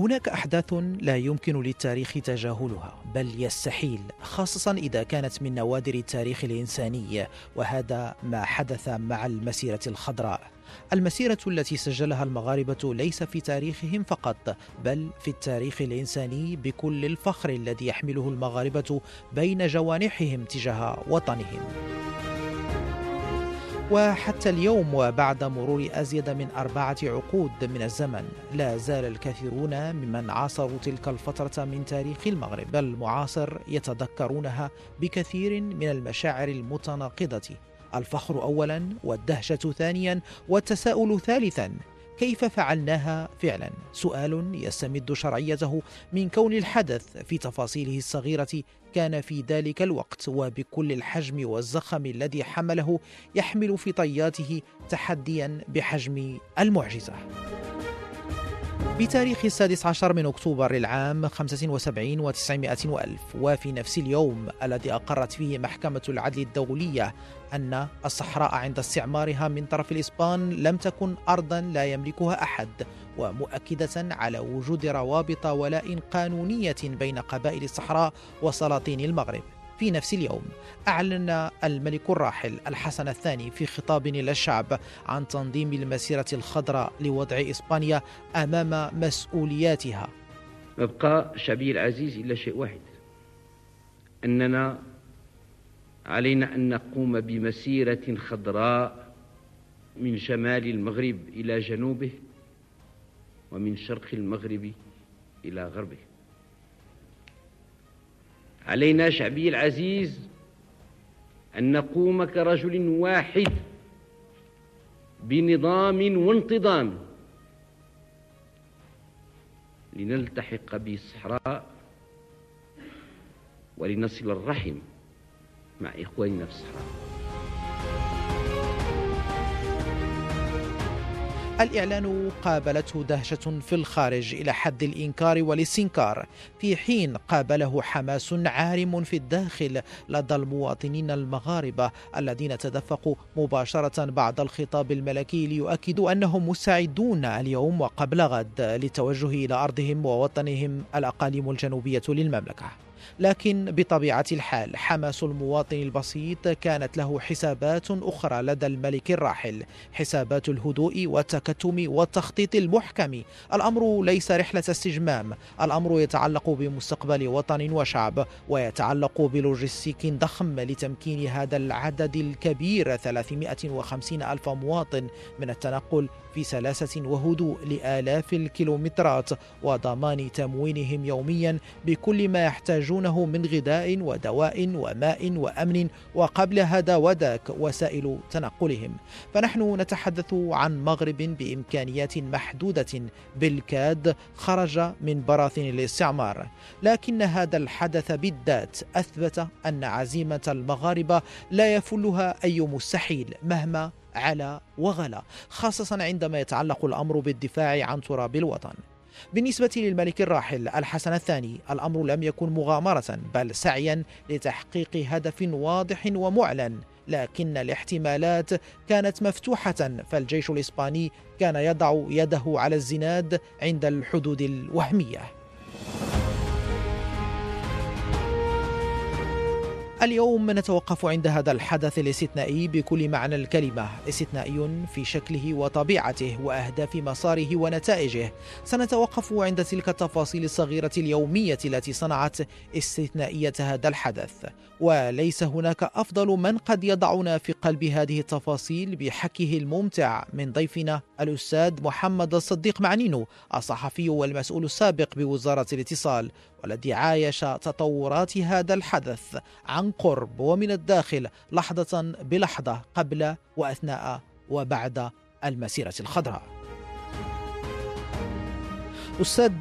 هناك أحداث لا يمكن للتاريخ تجاهلها بل يستحيل خاصة إذا كانت من نوادر التاريخ الإنساني وهذا ما حدث مع المسيرة الخضراء المسيرة التي سجلها المغاربة ليس في تاريخهم فقط بل في التاريخ الإنساني بكل الفخر الذي يحمله المغاربة بين جوانحهم تجاه وطنهم. وحتى اليوم وبعد مرور أزيد من أربعة عقود من الزمن لا زال الكثيرون ممن عاصروا تلك الفترة من تاريخ المغرب. المعاصر يتذكرونها بكثير من المشاعر المتناقضة. الفخر اولا والدهشة ثانيا والتساؤل ثالثا كيف فعلناها فعلا؟ سؤال يستمد شرعيته من كون الحدث في تفاصيله الصغيرة كان في ذلك الوقت وبكل الحجم والزخم الذي حمله يحمل في طياته تحديا بحجم المعجزة. بتاريخ السادس عشر من أكتوبر للعام 75 وتسعمائة وألف. وفي نفس اليوم الذي أقرت فيه محكمة العدل الدولية أن الصحراء عند استعمارها من طرف الإسبان لم تكن أرضا لا يملكها أحد ومؤكدة على وجود روابط ولاء قانونية بين قبائل الصحراء وسلاطين المغرب. في نفس اليوم. أعلن الملك الراحل الحسن الثاني في خطاب إلى الشعب عن تنظيم المسيرة الخضراء لوضع إسبانيا أمام مسؤولياتها. ما بقى شعبي العزيز إلا شيء واحد. أننا علينا أن نقوم بمسيرة خضراء من شمال المغرب إلى جنوبه ومن شرق المغرب إلى غربه. علينا شعبي العزيز أن نقوم كرجل واحد بنظام وانتظام لنلتحق بالصحراء ولنصل الرحم مع إخواننا في الصحراء. الإعلان قابلته دهشة في الخارج إلى حد الإنكار والاستنكار. في حين قابله حماس عارم في الداخل لدى المواطنين المغاربة الذين تدفقوا مباشرة بعد الخطاب الملكي ليؤكدوا أنهم مستعدون اليوم وقبل غد للتوجه إلى أرضهم ووطنهم الأقاليم الجنوبية للمملكة. لكن بطبيعة الحال حماس المواطن البسيط كانت له حسابات أخرى لدى الملك الراحل حسابات الهدوء والتكتم والتخطيط المحكم. الأمر ليس رحلة استجمام الأمر يتعلق بمستقبل وطن وشعب ويتعلق بلوجستيك ضخم لتمكين هذا العدد الكبير 350 ألف مواطن من التنقل في سلاسة وهدوء لآلاف الكيلومترات وضمان تموينهم يوميا بكل ما يحتاجونه من غذاء ودواء وماء وأمن وقبل هذا وذاك وسائل تنقلهم. فنحن نتحدث عن مغرب بإمكانيات محدودة. بالكاد خرج من براثن الاستعمار. لكن هذا الحدث بالذات أثبت أن عزيمة المغاربة لا يفلها أي مستحيل مهما على وغلا خاصة عندما يتعلق الأمر بالدفاع عن تراب الوطن. بالنسبة للملك الراحل الحسن الثاني الأمر لم يكن مغامرة بل سعيا لتحقيق هدف واضح ومعلن. لكن الاحتمالات كانت مفتوحة فالجيش الإسباني كان يضع يده على الزناد عند الحدود الوهمية. اليوم نتوقف عند هذا الحدث الاستثنائي بكل معنى الكلمة استثنائي في شكله وطبيعته وأهداف مساره ونتائجه. سنتوقف عند تلك التفاصيل الصغيرة اليومية التي صنعت استثنائية هذا الحدث. وليس هناك أفضل من قد يضعنا في قلب هذه التفاصيل بحكه الممتع. من ضيفنا الأستاذ محمد الصديق معنينو الصحفي والمسؤول السابق بوزارة الاتصال. والذي عايش تطورات هذا الحدث عن قرب ومن الداخل لحظة بلحظة قبل وأثناء وبعد المسيرة الخضراء. أستاذ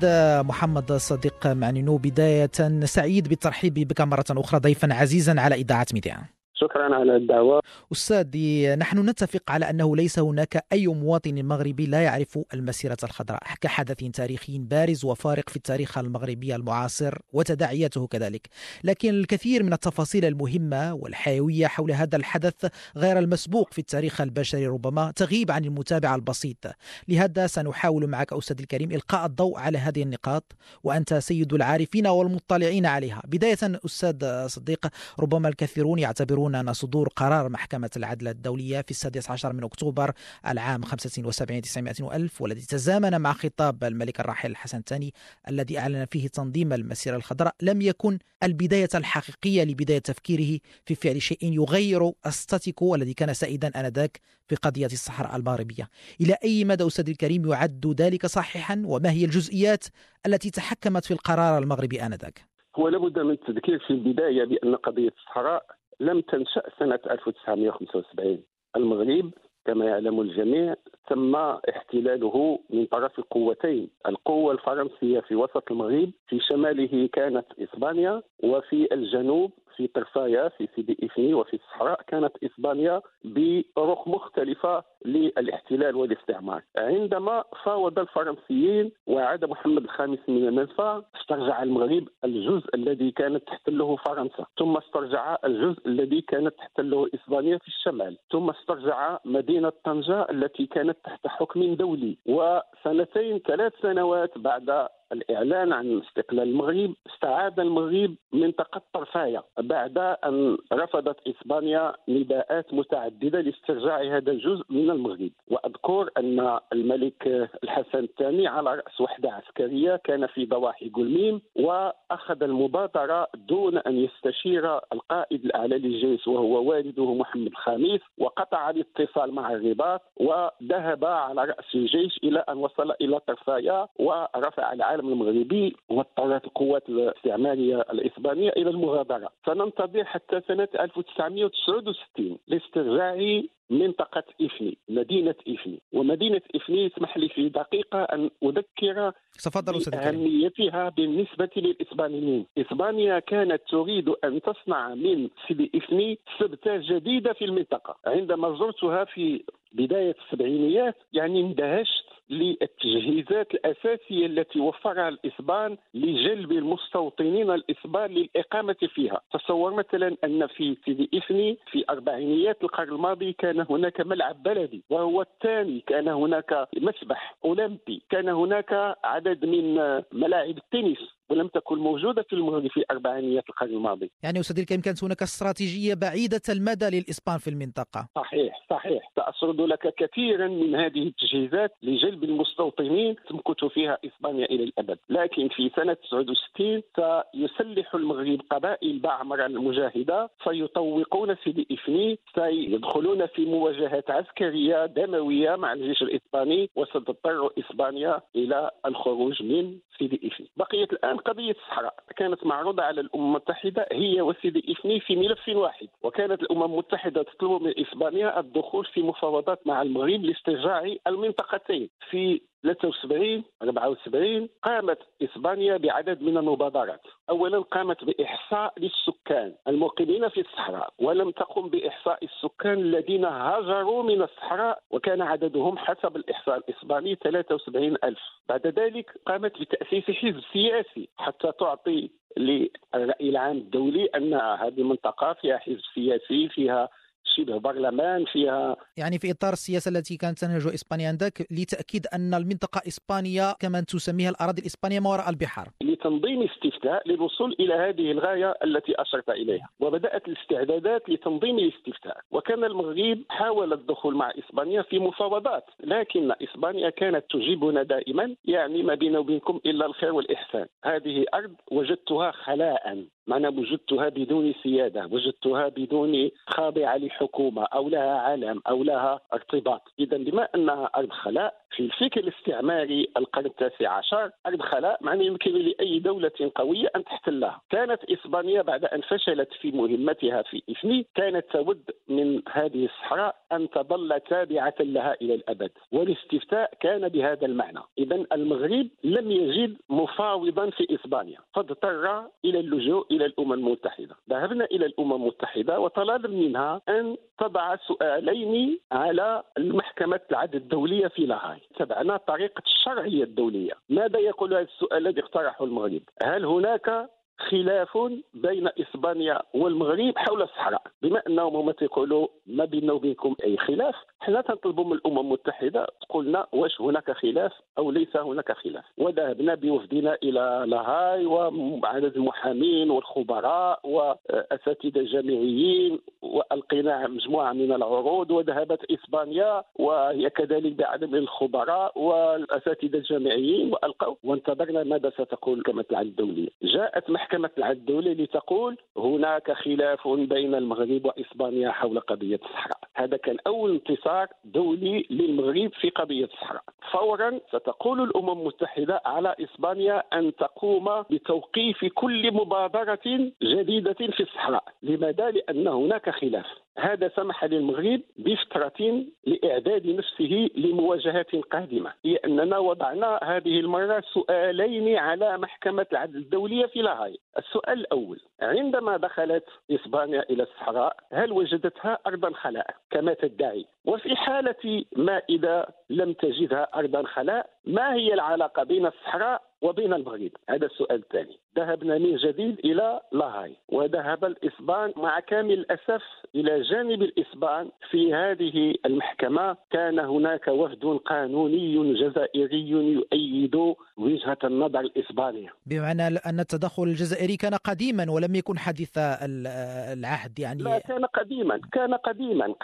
محمد صديق معنينو بداية سعيد بالترحيب بك مرة أخرى ضيفا عزيزا على إذاعة ميديا. شكرا على الدعوة. أستاذي نحن نتفق على أنه ليس هناك أي مواطن مغربي لا يعرف المسيرة الخضراء كحدث تاريخي بارز وفارق في التاريخ المغربي المعاصر وتداعياته كذلك. لكن الكثير من التفاصيل المهمة والحيوية حول هذا الحدث غير المسبوق في التاريخ البشري ربما تغيب عن المتابع البسيط. لهذا سنحاول معك أستاذ الكريم إلقاء الضوء على هذه النقاط وأنت سيد العارفين والمطلعين عليها. بداية أستاذ صديق ربما الكثيرون يعتبرون يعلنون صدور قرار محكمة العدل الدولية في السادس عشر من أكتوبر العام 75 900 ألف والذي تزامن مع خطاب الملك الراحل الحسن الثاني الذي أعلن فيه تنظيم المسيرة الخضراء لم يكن البداية الحقيقية لبداية تفكيره في فعل شيء يغير الستاتيكو الذي كان سائدا آنذاك في قضية الصحراء المغربية إلى أي مدى أستاذ الكريم يعد ذلك صحيحا؟ وما هي الجزئيات التي تحكمت في القرار المغربي آنذاك؟ هو لابد من التذكير في البداية بأن قضية الصحراء لم تنشأ سنة 1975 المغرب كما يعلم الجميع تم احتلاله من طرف قوتين القوة الفرنسية في وسط المغرب في شماله كانت إسبانيا وفي الجنوب في طرفايا في سيدي إفني وفي الصحراء كانت إسبانيا بطرق مختلفة للاحتلال والاستعمار. عندما فاوض الفرنسيين وعاد محمد الخامس من المنفى استرجع المغرب الجزء الذي كانت تحتله فرنسا. ثم استرجع الجزء الذي كانت تحتله إسبانيا في الشمال. ثم استرجع مدينة طنجة التي كانت تحت حكم دولي. وسنتين ثلاث سنوات بعد الإعلان عن استقلال المغرب استعاد المغرب منطقة طرفاية بعد أن رفضت إسبانيا نداءات متعددة لاسترجاع هذا الجزء من المغرب. وأذكر أن الملك الحسن الثاني على رأس وحدة عسكرية كان في ضواحي قلميم وأخذ المبادرة دون أن يستشير القائد الأعلى للجيش وهو والده محمد الخامس وقطع الاتصال مع الرباط وذهب على رأس الجيش إلى أن وصل إلى طرفايا ورفع العالم العالم المغربي واضطرت القوات الاستعمارية الإسبانية إلى المغادرة. فننتظر حتى سنة 1969 لاسترجاع منطقة إفني مدينة إفني. ومدينة إفني اسمح لي في دقيقة أن أذكر تفضل أهميتها بالنسبة للإسبانيين. إسبانيا كانت تريد أن تصنع من سيدي إفني سبتة جديدة في المنطقة. عندما زرتها في بداية السبعينيات يعني اندهشت للتجهيزات الأساسية التي وفرها الإسبان لجلب المستوطنين الإسبان للإقامة فيها. تصور مثلا أن في سيدي إفني في أربعينيات القرن الماضي كان هناك ملعب بلدي وهو الثاني كان هناك مسبح أولمبي. كان هناك عدد من ملاعب التنس. ولم تكن موجودة في في أربعينيات القرن الماضي. يعني أستاذ الكريم كانت هناك استراتيجية بعيدة المدى للإسبان في المنطقة. صحيح صحيح. سأسرد لك كثيرا من هذه التجهيزات لجلب المستوطنين تمكث فيها إسبانيا إلى الأبد. لكن في سنة 69 سيسلح المغرب قبائل بعمر المجاهدة سيطوقون سيدي إفني سيدخلون في مواجهات عسكرية دموية مع الجيش الإسباني وستضطر إسبانيا إلى الخروج من سيدي إفني. بقيت الآن قضية الصحراء كانت معروضة على الأمم المتحدة هي وسيدي إفني في ملف واحد. وكانت الأمم المتحدة تطلب من إسبانيا الدخول في مفاوضات مع المغرب لاسترجاع المنطقتين في 73 74 قامت إسبانيا بعدد من المبادرات، اولا قامت بإحصاء للسكان المقيمين في الصحراء ولم تقم بإحصاء السكان الذين هاجروا من الصحراء وكان عددهم حسب الإحصاء الإسباني 73 ألف، بعد ذلك قامت بتأسيس حزب سياسي حتى تعطي للرأي العام الدولي أن هذه المنطقة فيها حزب سياسي فيها شبه برلمان فيها يعني في إطار السياسة التي كانت تنهج إسبانيا عندك لتأكيد أن المنطقة إسبانيا كما تسميها الأراضي الإسبانية ما وراء البحار. لتنظيم استفتاء للوصول إلى هذه الغاية التي أشرت إليها وبدأت الاستعدادات لتنظيم الاستفتاء. وكان المغرب حاول الدخول مع إسبانيا في مفاوضات لكن إسبانيا كانت تجيبنا دائما يعني ما بيننا وبينكم إلا الخير والإحسان. هذه أرض وجدتها خلاء. معنا وجدتها بدون سيادة وجدتها بدون خاضعة لحكومة أو لها علم أو لها ارتباط. إذا بما أنها أرض خلاء في الفكر الاستعماري القرن التاسع عشر أرض خلاء معنى يمكن لأي دولة قوية أن تحتلها. كانت إسبانيا بعد أن فشلت في مهمتها في إفني كانت تود من هذه الصحراء أن تظل تابعة لها إلى الأبد. والاستفتاء كان بهذا المعنى. إذا المغرب لم يجد مفاوضا في إسبانيا. فاضطر إلى اللجوء إلى الأمم المتحدة. ذهبنا إلى الأمم المتحدة وطلبنا منها أن تضع سؤالين على المحكمة العدل الدولية في لاهاي تبعنا طريقة الشرعية الدولية. ماذا يقول هذا السؤال الذي اقترحه المغرب؟ هل هناك خلاف بين إسبانيا والمغرب حول الصحراء. بما أنهم هما تيقولوا ما بيننا وبينكم أي خلاف حنا تنطلبوا من الأمم المتحدة قلنا واش هناك خلاف أو ليس هناك خلاف. وذهبنا بوفدنا إلى لاهاي وعدد المحامين والخبراء وأساتذة جامعيين وألقينا مجموعة من العروض وذهبت إسبانيا وهي كذلك بعدد الخبراء والأساتذة الجامعيين وألقوا وانتظرنا ماذا ستقول المحكمه الدوليه جاءت محكمة العدل الدوليه لتقول هناك خلاف بين المغرب وإسبانيا حول قضية الصحراء. هذا كان أول انتصار دولي للمغرب في قضية الصحراء. فورا ستقول الأمم المتحدة على إسبانيا أن تقوم بتوقيف كل مبادرة جديدة في الصحراء. لماذا؟ لأن هناك خلاف. هذا سمح للمغرب بفترة لإعداد نفسه لمواجهات قادمة. هي أننا وضعنا هذه المرة سؤالين على محكمة العدل الدولية في لاهاي. السؤال الأول عندما دخلت إسبانيا إلى الصحراء هل وجدتها أرضا خلاء كما تدعي؟ وفي حالة ما إذا لم تجدها أرضا خلاء. ما هي العلاقة بين الصحراء وبين المغرب؟ هذا السؤال الثاني. ذهبنا من جديد إلى لاهاي وذهب الإسبان مع كامل الأسف إلى جانب الإسبان في هذه المحكمة. كان هناك وفد قانوني جزائري يؤيد وجهة النظر الإسبانية بمعنى أن التدخل الجزائري كان قديما ولم يكن حديث العهد يعني. لا كان قديما كان قديما.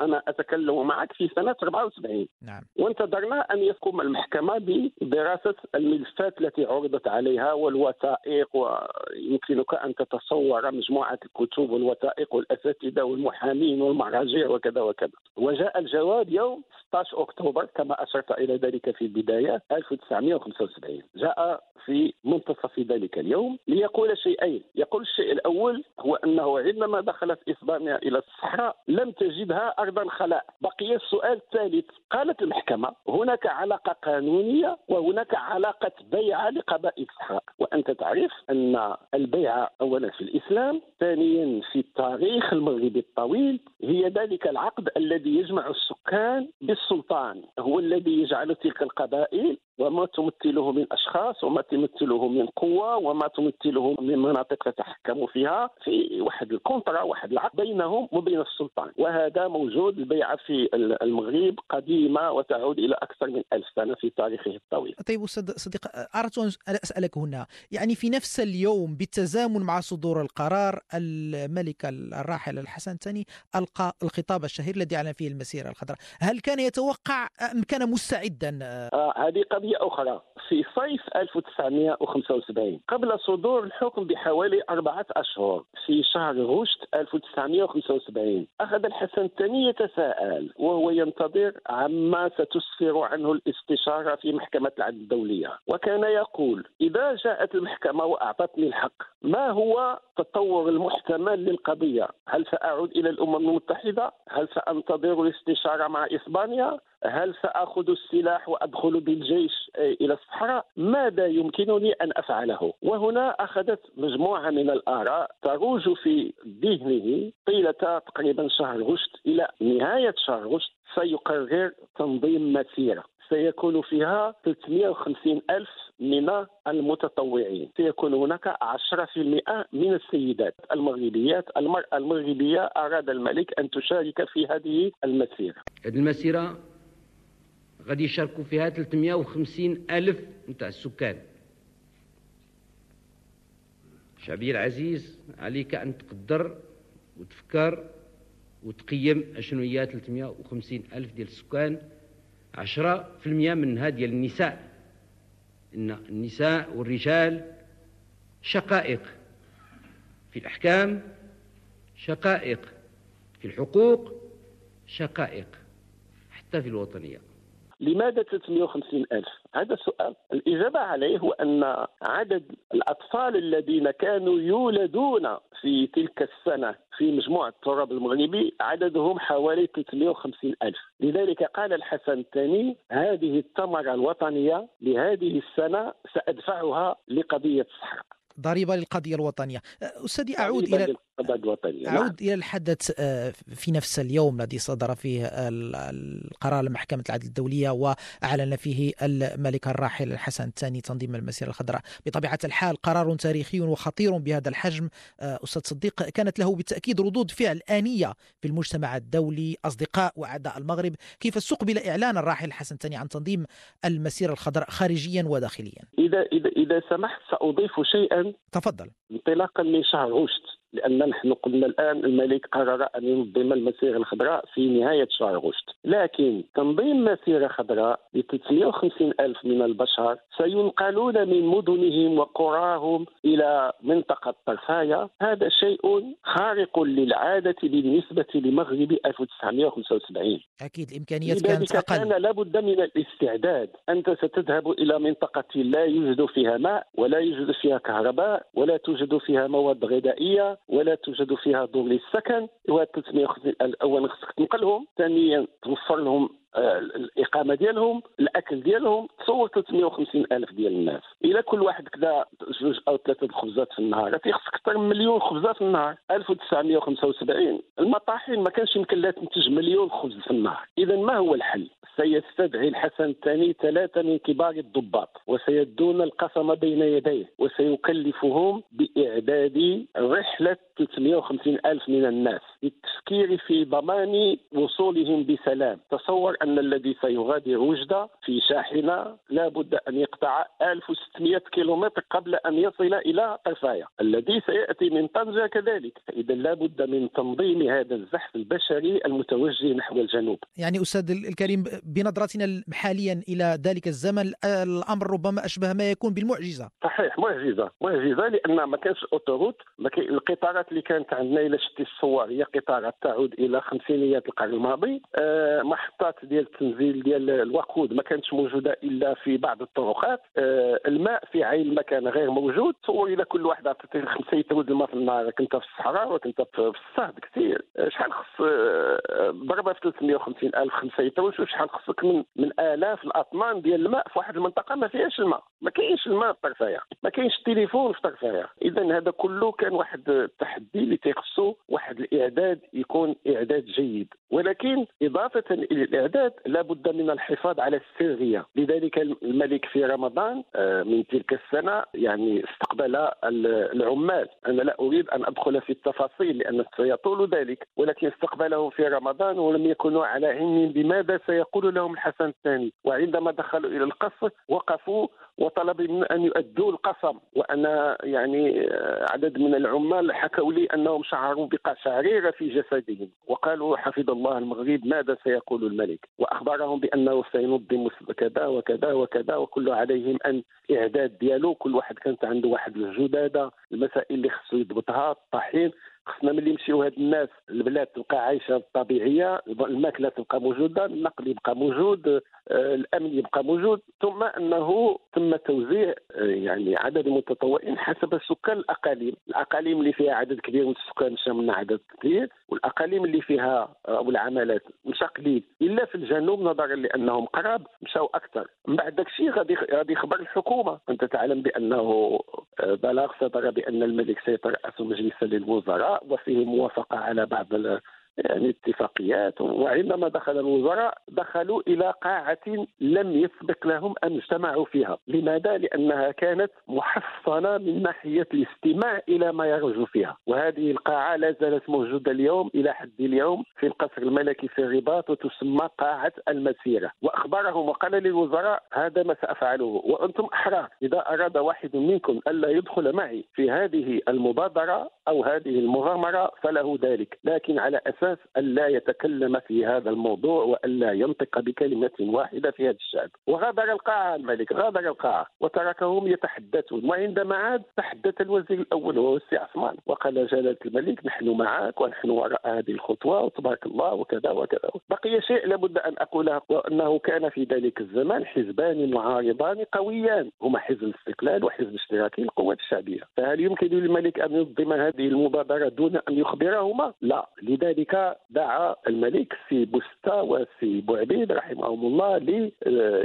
أنا أتكلم معك في سنة 74 نعم. وانتظرنا أن يقوم المحكمة بدراسة الملفات التي عرضت عليها والوثائق ويمكنك أن تتصور مجموعة الكتب والوثائق والأساتذة والمحامين والمراجع وكذا وكذا. وجاء الجواب يوم 16 أكتوبر كما أشرت إلى ذلك في البداية 1975 جاء في منتصف ذلك اليوم ليقول شيئين. يقول الشيء الأول هو أنه عندما دخلت إسبانيا إلى الصحراء لم تجدها أرضا خلاء. بقي السؤال الثالث قالت المحكمة هناك علاقة قانونية وهناك علاقة بيع لقبائل الصحراء. وأنت تعرف أن البيع أولا في الإسلام ثانيا في التاريخ المغربي الطويل. هي ذلك العقد الذي يجمع السكان بالسلطان. هو الذي يجعل تلك القبائل وما تمثله من أشخاص وما تمثله من قوة وما تمثله من مناطق تتحكم فيها في واحد الكونترا واحد العقد بينهم وبين السلطان وهذا موجود البيعة في المغرب قديمة وتعود إلى أكثر من ألف سنة في تاريخه الطويل. طيب أستاذ صديق أردت أن أسألك هنا يعني في نفس اليوم بالتزامن مع صدور القرار الملك الراحل الحسن الثاني ألقى الخطاب الشهير الذي أعلن فيه المسيره الخضراء، هل كان يتوقع أم كان مستعدا؟ آه هذه قضية قضية أخرى في صيف 1975 قبل صدور الحكم بحوالي أربعة أشهر. في شهر غشت 1975 أخذ الحسن الثاني يتساءل وهو ينتظر عما ستسفر عنه الاستشارة في محكمة العدل الدولية. وكان يقول إذا جاءت المحكمة وأعطتني الحق ما هو التطور المحتمل للقضية؟ هل سأعود إلى الأمم المتحدة؟ هل سأنتظر الاستشارة مع إسبانيا؟ هل سآخذ السلاح وأدخل بالجيش إلى الصحراء؟ ماذا يمكنني أن أفعله؟ وهنا أخذت مجموعة من الآراء تروج في ذهنه طيله تقريبا شهر غشت. إلى نهاية شهر غشت سيقرر تنظيم مسيرة. سيكون فيها 350 ألف من المتطوعين. سيكون هناك 10% من السيدات المغربيات. المرأة المغربية أراد الملك أن تشارك في هذه المسيرة. المسيرة غادي يشاركوا فيها 350 ألف نتاع السكان. شعبي العزيز عليك أن تقدر وتفكر وتقيم أشنو هي 350 ألف ديال السكان. 10% منها ديال النساء. إن النساء والرجال شقائق في الأحكام شقائق في الحقوق شقائق حتى في الوطنية. لماذا 350 ألف؟ هذا سؤال. الإجابة عليه هو أن عدد الأطفال الذين كانوا يولدون في تلك السنة في مجموع التراب المغربي عددهم حوالي 350 ألف. لذلك قال الحسن الثاني هذه الثمرة الوطنية لهذه السنة سأدفعها لقضية الصحراء. ضريبة للقضية الوطنية. أستاذي أعود إلى الوطنية أعود نعم. إلى الحدث آه، في نفس اليوم الذي صدر فيه القرار لمحكمة العدل الدولية وأعلن فيه الملك الراحل الحسن الثاني تنظيم المسيرة الخضراء. بطبيعة الحال قرار تاريخي وخطير بهذا الحجم. آه، أستاذ صديق كانت له بالتأكيد ردود فعل آنية في المجتمع الدولي أصدقاء وأعداء المغرب. كيف استقبل إعلان الراحل الحسن الثاني عن تنظيم المسيرة الخضراء خارجيا وداخليا؟ إذا إذا إذا سمحت سأضيف شيئا تفضل. انطلاقا من شهر غشت لأن نحن قلنا الآن الملك قرر أن ينظم المسيره الخضراء في نهاية شهر غشت لكن تنظيم مسيره خضراء ب 350 ألف من البشر سينقلون من مدنهم وقراهم إلى منطقة طرفايه هذا شيء خارق للعادة بالنسبة لمغرب 1975 أكيد الامكانيات كانت أقل كان لابد من الاستعداد. أنت ستذهب إلى منطقة لا يوجد فيها ماء ولا يوجد فيها كهرباء ولا توجد فيها مواد غذائية ولا توجد فيها دور للسكن و 350 اولا خصك تنقلهم ثانيا توفر لهم الإقامة ديالهم الأكل ديالهم تصور 350 ألف ديال الناس. إلى كل واحد كذا جوج أو ثلاثة خبزات في النهار تيخصك أكثر من مليون خبزات في النهار. 1975 المطاحين ما كانش يمكن لها تنتج مليون خبز في النهار. اذا ما هو الحل؟ سيستدعي الحسن الثاني ثلاثة من كبار الضباط وسيدون القسم بين يديه وسيكلفهم بإعداد رحلة 350 ألف من الناس. للتفكير في ضمان وصولهم بسلام. تصور أن الذي سيغادر وجدة في شاحنة لا بد أن يقطع 1600 كيلومتر قبل أن يصل إلى طرفاية الذي سيأتي من طنجة كذلك. إذا لا بد من تنظيم هذا الزحف البشري المتوجه نحو الجنوب. يعني أستاذ الكريم بنظرتنا حاليا إلى ذلك الزمن الأمر ربما أشبه ما يكون بالمعجزة. صحيح معجزة. معجزة لأن ما كانش أوتوروت القطارات اللي كانت عندنا إلى شتي الصور هي قطارات تعود إلى خمسينيات القرن الماضي. أه محطات ديال التنزيل ديال الوقود ما كانتش موجودة إلا في بعض الطرقات. أه الماء في عين المكان غير موجود. تصور إلى كل واحد عطيتيه خمسة يترود الماء في النهار كنت في الصحراء وكنت في الصهد كثير. أه شحال خص ضربة في 350 ألف خمسة يترود شحال خصك من من آلاف الأطنان ديال الماء في واحد المنطقة ما فيهاش الماء. ما كاينش الماء في طرفايه ما كاينش التليفون في طرفايه اذا هذا كله كان واحد التحدي التحدي اللي تيخصو واحد الإعداد يكون إعداد جيد. ولكن إضافة إلى الإعداد لابد من الحفاظ على السريه لذلك الملك في رمضان آه، من تلك السنة يعني استقبل العمال. أنا لا أريد أن أدخل في التفاصيل لأن سيطول ذلك. ولكن استقبلهم في رمضان ولم يكونوا على علم بماذا سيقول لهم الحسن الثاني. وعندما دخلوا إلى القصر وقفوا وطلب من أن يؤدوا القسم. وأنا يعني آه، عدد من العمال حكوا لي أنهم شعروا بقشعريره في جسدهم وقالوا حفظ الله المغرب ماذا سيقول الملك؟ وأخبرهم بأنه سينظم كذا وكذا وكذا وكل عليهم أن إعداد ديالو كل واحد كانت عنده واحد الجدادة المسائل اللي خصو يضبطها الطحين. خصنا ملي يمشيو هاد الناس البلاد تبقى عايشة طبيعية الماكلة تبقى موجودة النقل يبقى موجود آه، الأمن يبقى موجود ثم أنه تم توزيع آه، يعني عدد المتطوعين حسب السكان الأقاليم. الأقاليم اللي فيها عدد كبير من السكان شملنا عدد كبير والأقاليم اللي فيها أو آه، العمالات مشى قليل إلا في الجنوب نظرا لأنهم قراب مشاو أكثر. من بعد داك الشيء غادي غادي يخبر الحكومة. أنت تعلم بأنه بلاغ صدر بأن الملك سيترأس مجلسا للوزراء. وفيه موافقة على بعض يعني اتفاقيات وعندما دخل الوزراء دخلوا إلى قاعة لم يسبق لهم أن اجتمعوا فيها، لماذا؟ لأنها كانت محصنة من ناحية الاستماع إلى ما يرجو فيها، وهذه القاعة لا زالت موجودة اليوم إلى حد اليوم في القصر الملكي في الرباط وتسمى قاعة المسيرة، وأخبرهم وقال للوزراء هذا ما سأفعله وأنتم أحرار، إذا أراد واحد منكم ألا يدخل معي في هذه المبادرة أو هذه المغامرة فله ذلك. لكن على أساس الا يتكلم في هذا الموضوع والا ينطق بكلمة واحدة في هذا الشعب وغادر القاعه الملك غادر القاعه وتركهم يتحدثون. وعندما عاد تحدث الوزير الأول وهو السي عثمان. وقال جلالة الملك نحن معك ونحن وراء هذه الخطوة وتبارك الله وكذا وكذا. بقي شيء لابد أن أقوله وأنه كان في ذلك الزمان حزبان معارضان قويان. هما حزب الاستقلال وحزب الاشتراكي للقوات الشعبية. فهل يمكن للملك أن ينظم هذه المبادرة دون أن يخبرهما؟ لا لذلك دعا الملك سي بوستا وسي بوعبيد رحمهم الله ل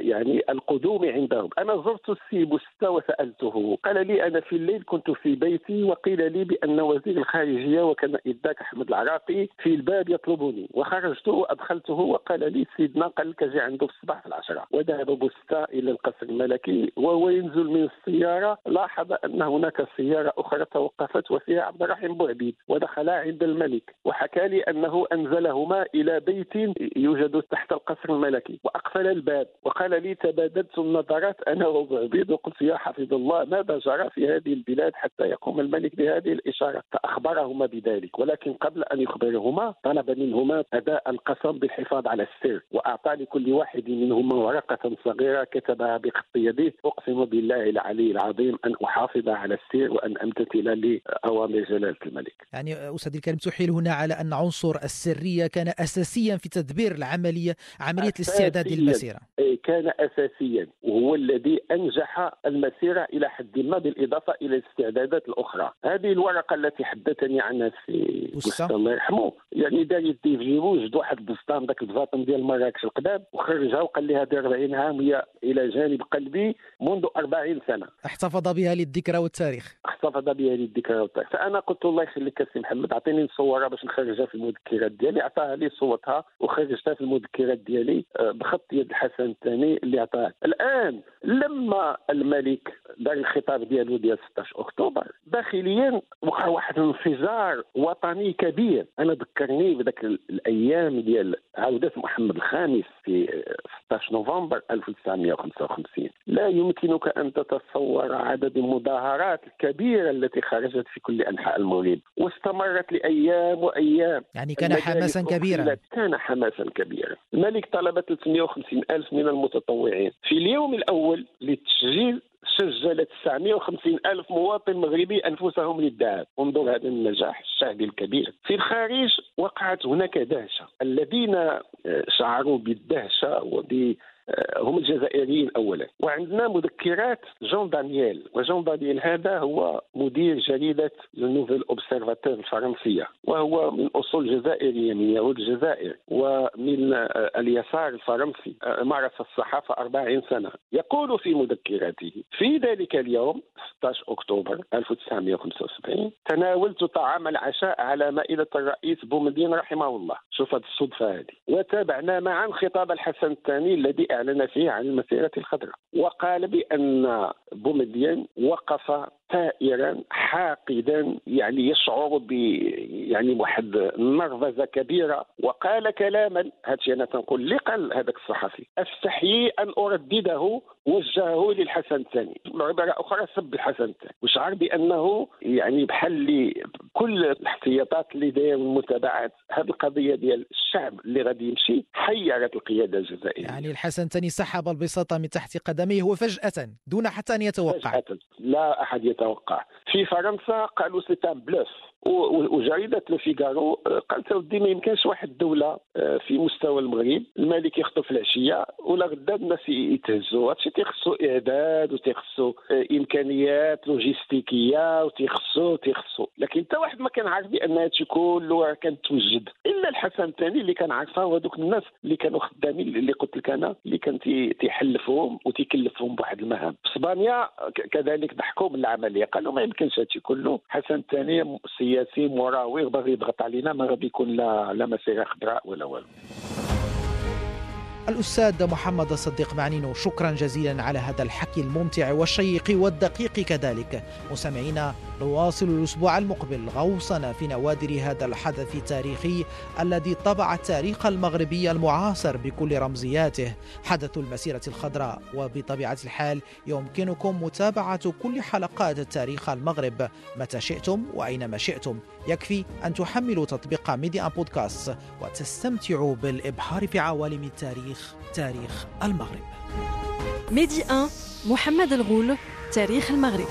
يعني القدوم عندهم أنا زرت السي بوستا وسألته قال لي أنا في الليل كنت في بيتي وقيل لي بأن وزير الخارجية وكان آنذاك أحمد العراقي في الباب يطلبني. وخرجت وأدخلته وقال لي سيدنا قال لك أجي عنده في الصباح في العشرة. وذهب بوستا إلى القصر الملكي وهو ينزل من السيارة لاحظ أن هناك سيارة أخرى توقفت وفيها عبد الرحيم بوعبيد ودخلا عند الملك. وحكى لي أنه أنزلهما إلى بيت يوجد تحت القصر الملكي. وأقفل الباب وقال لي تبادلت النظرات أنا وبوعبيد وقلت يا حفظ الله ماذا جرى في هذه البلاد حتى يقوم الملك بهذه الإشارة فأخبرهما بذلك ولكن قبل أن يخبرهما طلب منهما أداء القسم بالحفاظ على السر وأعطى لكل واحد منهما ورقة صغيرة كتبها بخط يده أقسم بالله العلي العظيم أن أحافظ على السر وأن أمتثل لأوامر جلالة الملك. يعني أستاذ الكريم تحيل هنا على أن عنصر السرية كان اساسيا في تدبير العملية عملية الاستعداد للمسيرة. كان اساسيا وهو الذي أنجح المسيره إلى حد ما بالإضافة إلى الاستعدادات الأخرى. هذه الورقة التي حدثني عنها السي الله يرحمه يعني دار يديه في وجد واحد البسطام ذاك البساطم ديال مراكش القدام وخرجها وقال لي هذه 40 عام هي إلى جانب قلبي منذ 40 سنة. احتفظ بها للذكرى والتاريخ. احتفظ بها للذكرى والتاريخ، فأنا قلت الله يخليك السي محمد أعطيني نصورها باش نخرجها في المذكرات ديالي عطاها لي صوتها وخرجتها في المذكرات ديالي بخط يد الحسن الثاني اللي عطاها. الآن لما الملك دار الخطاب ديالو ديال 16 أكتوبر داخليا وقع واحد الانفجار وطني كبير. أنا ذكرني بذاك الأيام ديال عودة محمد الخامس في 16 نوفمبر 1955 لا يمكنك أن تتصور عدد المظاهرات الكبيرة التي خرجت في كل أنحاء المغرب. واستمرت لأيام وأيام. يعني كان حماسا كبيرا. كان حماسا كبيرا. الملك طلب 350 ألف من المتطوعين. في اليوم الأول للتسجيل سجل 950 ألف مواطن مغربي أنفسهم للذهاب. انظر هذا النجاح الشعبي الكبير. في الخارج وقعت هناك دهشة. الذين شعروا بالدهشة وب هم الجزائريين اولا. وعندنا مذكرات جون دانييل. وجون دانييل هذا هو مدير جريدة Nouvel Observateur الفرنسية. وهو من أصول جزائرية من يهود الجزائر. ومن اليسار الفرنسي مارس الصحافة 40 سنة. يقول في مذكراته في ذلك اليوم 16 أكتوبر 1975 تناولت طعام العشاء على مائدة الرئيس بومدين رحمه الله. شوف هذه الصدفة هذه. وتابعنا معا خطاب الحسن الثاني الذي أعلن فيه عن المسيره الخضراء وقال بأن بومدين وقف ثائرا حاقدا يعني يشعر ب يعني واحد النرفزه كبيرة وقال كلاما هادشي أنا تنقول اللي قال هذاك الصحفي أستحيي أن أردده وجهه للحسن الثاني. بعباره أخرى سب الحسن الثاني. وشعر بأنه يعني بحال كل الاحتياطات اللي داير المتابعات. هذه القضية ديال الشعب اللي غادي يمشي حيرت القيادة الجزائرية. يعني الحسن الثاني سحب البساطه من تحت قدميه وفجأة دون حتى أن يتوقع. فجأة لا أحد يتوقع. في فرنسا قالوا c'est un bluff وجريدة Le Figaro قالت ودي ما يمكنش واحد الدولة في مستوى المغرب الملك يخطف العشية ولا غدا الناس يتهزوا هادشي تيخصو إعداد وتيخصو إمكانيات لوجيستيكية وتيخصو تيخصو. لكن حتى واحد ما كان عارف بأن هادشي كله كان توجد. إلا الحسن الثاني اللي كان عارفها وهذوك الناس اللي كانوا خدامين اللي قلت لك أنا اللي كان تيحلفهم وتيكلفهم بواحد المهام. إسبانيا كذلك ضحكوا بالعملية قالوا ما يمكنش هادشي كله. حسن الثاني سياسي مراوغ باغي يضغط علينا ما غادي يكون لا لا مسيرة خضراء ولا والو. الأستاذ محمد الصديق معنينو شكرا جزيلا على هذا الحكي الممتع والشيق والدقيق كذلك. مستمعينا نواصل الأسبوع المقبل غوصنا في نوادر هذا الحدث التاريخي الذي طبع التاريخ المغربي المعاصر بكل رمزياته. حدث المسيرة الخضراء وبطبيعة الحال يمكنكم متابعة كل حلقات تاريخ المغرب. متى شئتم وأينما شئتم. يكفي أن تحملوا تطبيق ميديا بودكاست وتستمتعوا بالإبحار في عوالم التاريخ تاريخ المغرب. ميدي 1 محمد الغول تاريخ المغرب.